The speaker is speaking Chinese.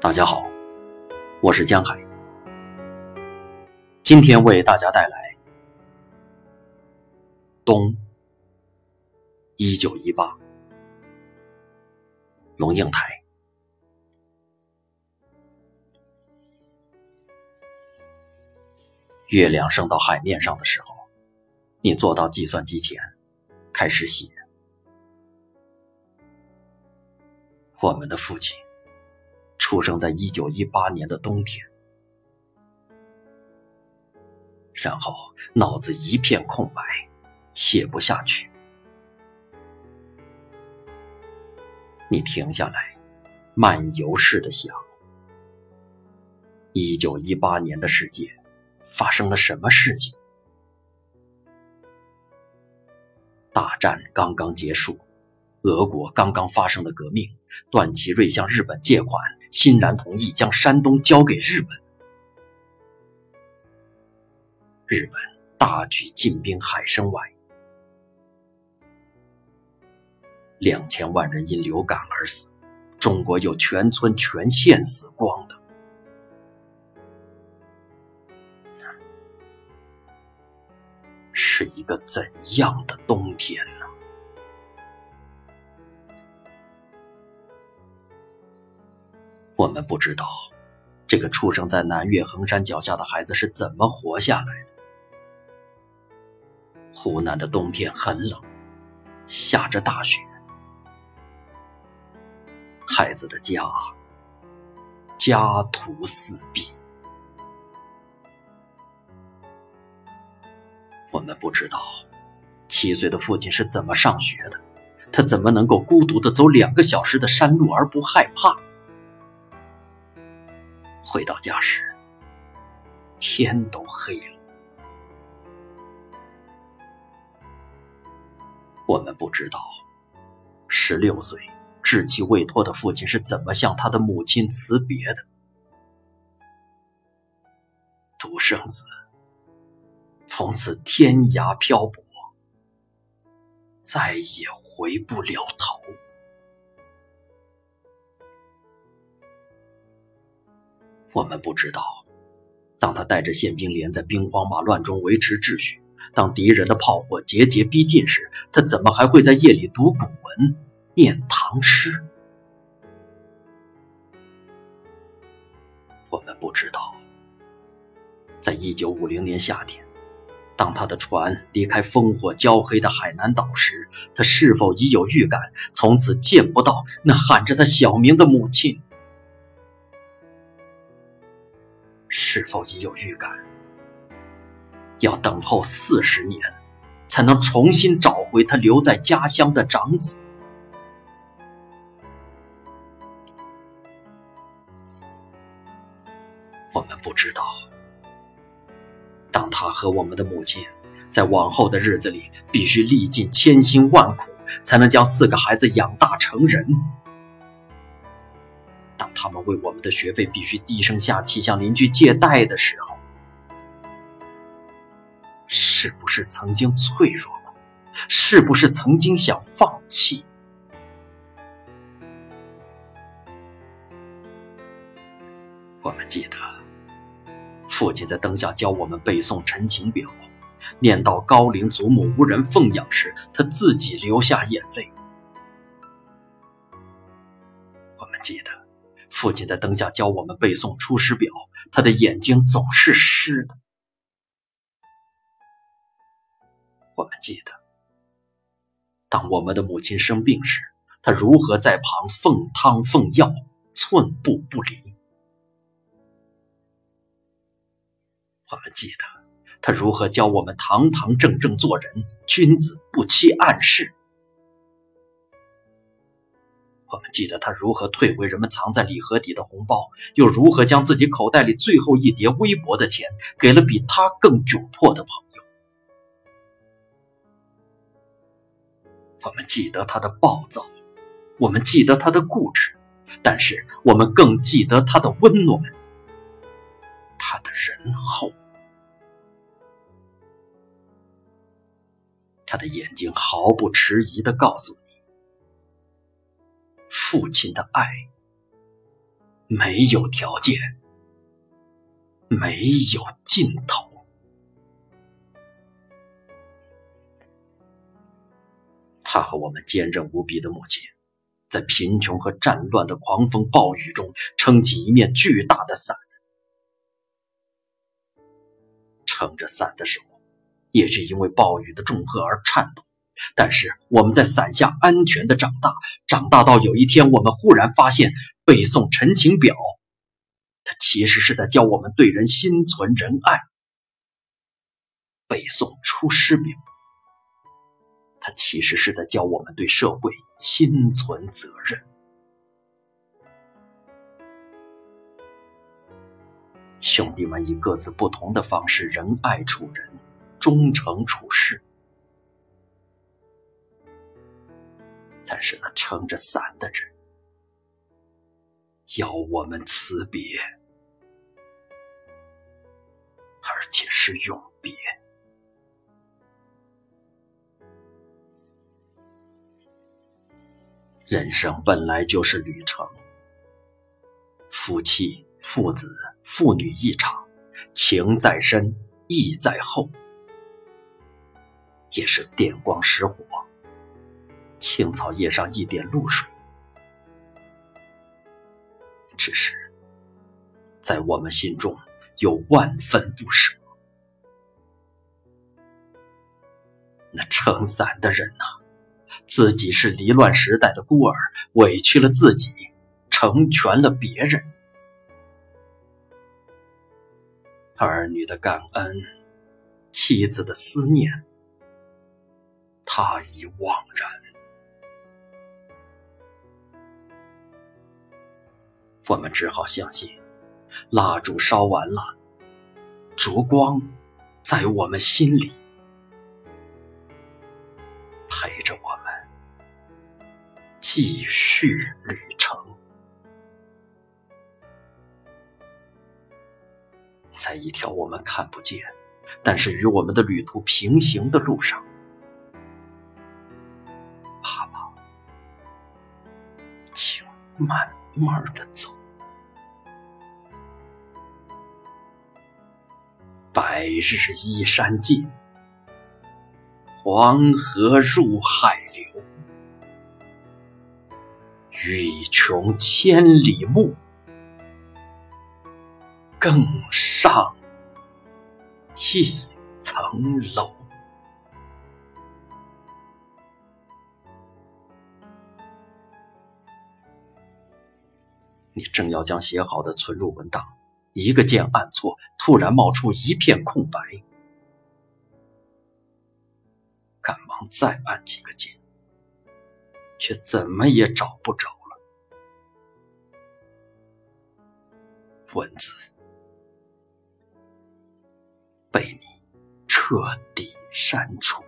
大家好，我是江海，今天为大家带来《冬一九一八》龙应台。月亮升到海面上的时候，你坐到计算机前，开始写。我们的父亲出生在一九一八年的冬天，然后脑子一片空白，写不下去。你停下来，漫游似的想：一九一八年的世界发生了什么事情？大战刚刚结束。俄国刚刚发生了革命，段祺瑞向日本借款，欣然同意将山东交给日本。日本大举进兵海参崴，两千万人因流感而死，中国有全村全县死光的，是一个怎样的冬天我们不知道，这个出生在南岳衡山脚下的孩子是怎么活下来的。湖南的冬天很冷，下着大雪，孩子的家家徒四壁。我们不知道，七岁的父亲是怎么上学的，他怎么能够孤独的走两个小时的山路而不害怕？回到家时，天都黑了。我们不知道，十六岁稚气未脱的父亲是怎么向他的母亲辞别的。独生子从此天涯漂泊，再也回不了头。我们不知道，当他带着宪兵连在兵荒马乱中维持秩序，当敌人的炮火节节逼近时，他怎么还会在夜里读古文、念唐诗？我们不知道，在一九五零年夏天，当他的船离开烽火焦黑的海南岛时，他是否已有预感，从此见不到那喊着他小名的母亲？是否已有预感？要等候四十年，才能重新找回他留在家乡的长子。我们不知道，当他和我们的母亲在往后的日子里，必须历尽千辛万苦，才能将四个孩子养大成人。当他们为我们的学费必须低声下气向邻居借贷的时候，是不是曾经脆弱过？是不是曾经想放弃？我们记得，父亲在灯下教我们背诵《陈情表》，念到高龄祖母无人奉养时，他自己流下眼泪。我们记得。父亲在灯下教我们背诵《出师表》，他的眼睛总是湿的。我们记得，当我们的母亲生病时，他如何在旁奉汤奉药，寸步不离。我们记得，他如何教我们堂堂正正做人，君子不欺暗室。我们记得他如何退回人们藏在礼盒底的红包，又如何将自己口袋里最后一叠微薄的钱给了比他更窘迫的朋友。我们记得他的暴躁，我们记得他的固执，但是我们更记得他的温暖，他的仁厚。他的眼睛毫不迟疑的告诉我。父亲的爱没有条件，没有尽头。他和我们坚韧无比的母亲，在贫穷和战乱的狂风暴雨中，撑起一面巨大的伞。撑着伞的时候，也是因为暴雨的重荷而颤抖。但是我们在伞下安全的长大，长大到有一天，我们忽然发现，背诵《陈情表》，它其实是在教我们对人心存仁爱；背诵《出师表》，它其实是在教我们对社会心存责任。兄弟们以各自不同的方式仁爱处人，忠诚处事。但是那撑着伞的人，要我们辞别，而且是永别。人生本来就是旅程，夫妻、父子。父女一场，情在深，义在厚，也是电光石火，青草叶上一点露水。只是，在我们心中有万分不舍。那撑伞的人呐，自己是离乱时代的孤儿，委屈了自己，成全了别人。儿女的感恩，妻子的思念，他已惘然。我们只好相信，蜡烛烧完了，烛光在我们心里，陪着我们继续旅程。在一条我们看不见，但是与我们的旅途平行的路上，爸爸，请慢慢的走。白日依山尽，黄河入海流。欲穷千里目。更上一层楼。你正要将写好的存入文档，一个键按错，突然冒出一片空白，赶忙再按几个键，却怎么也找不着了文字。被你彻底删除。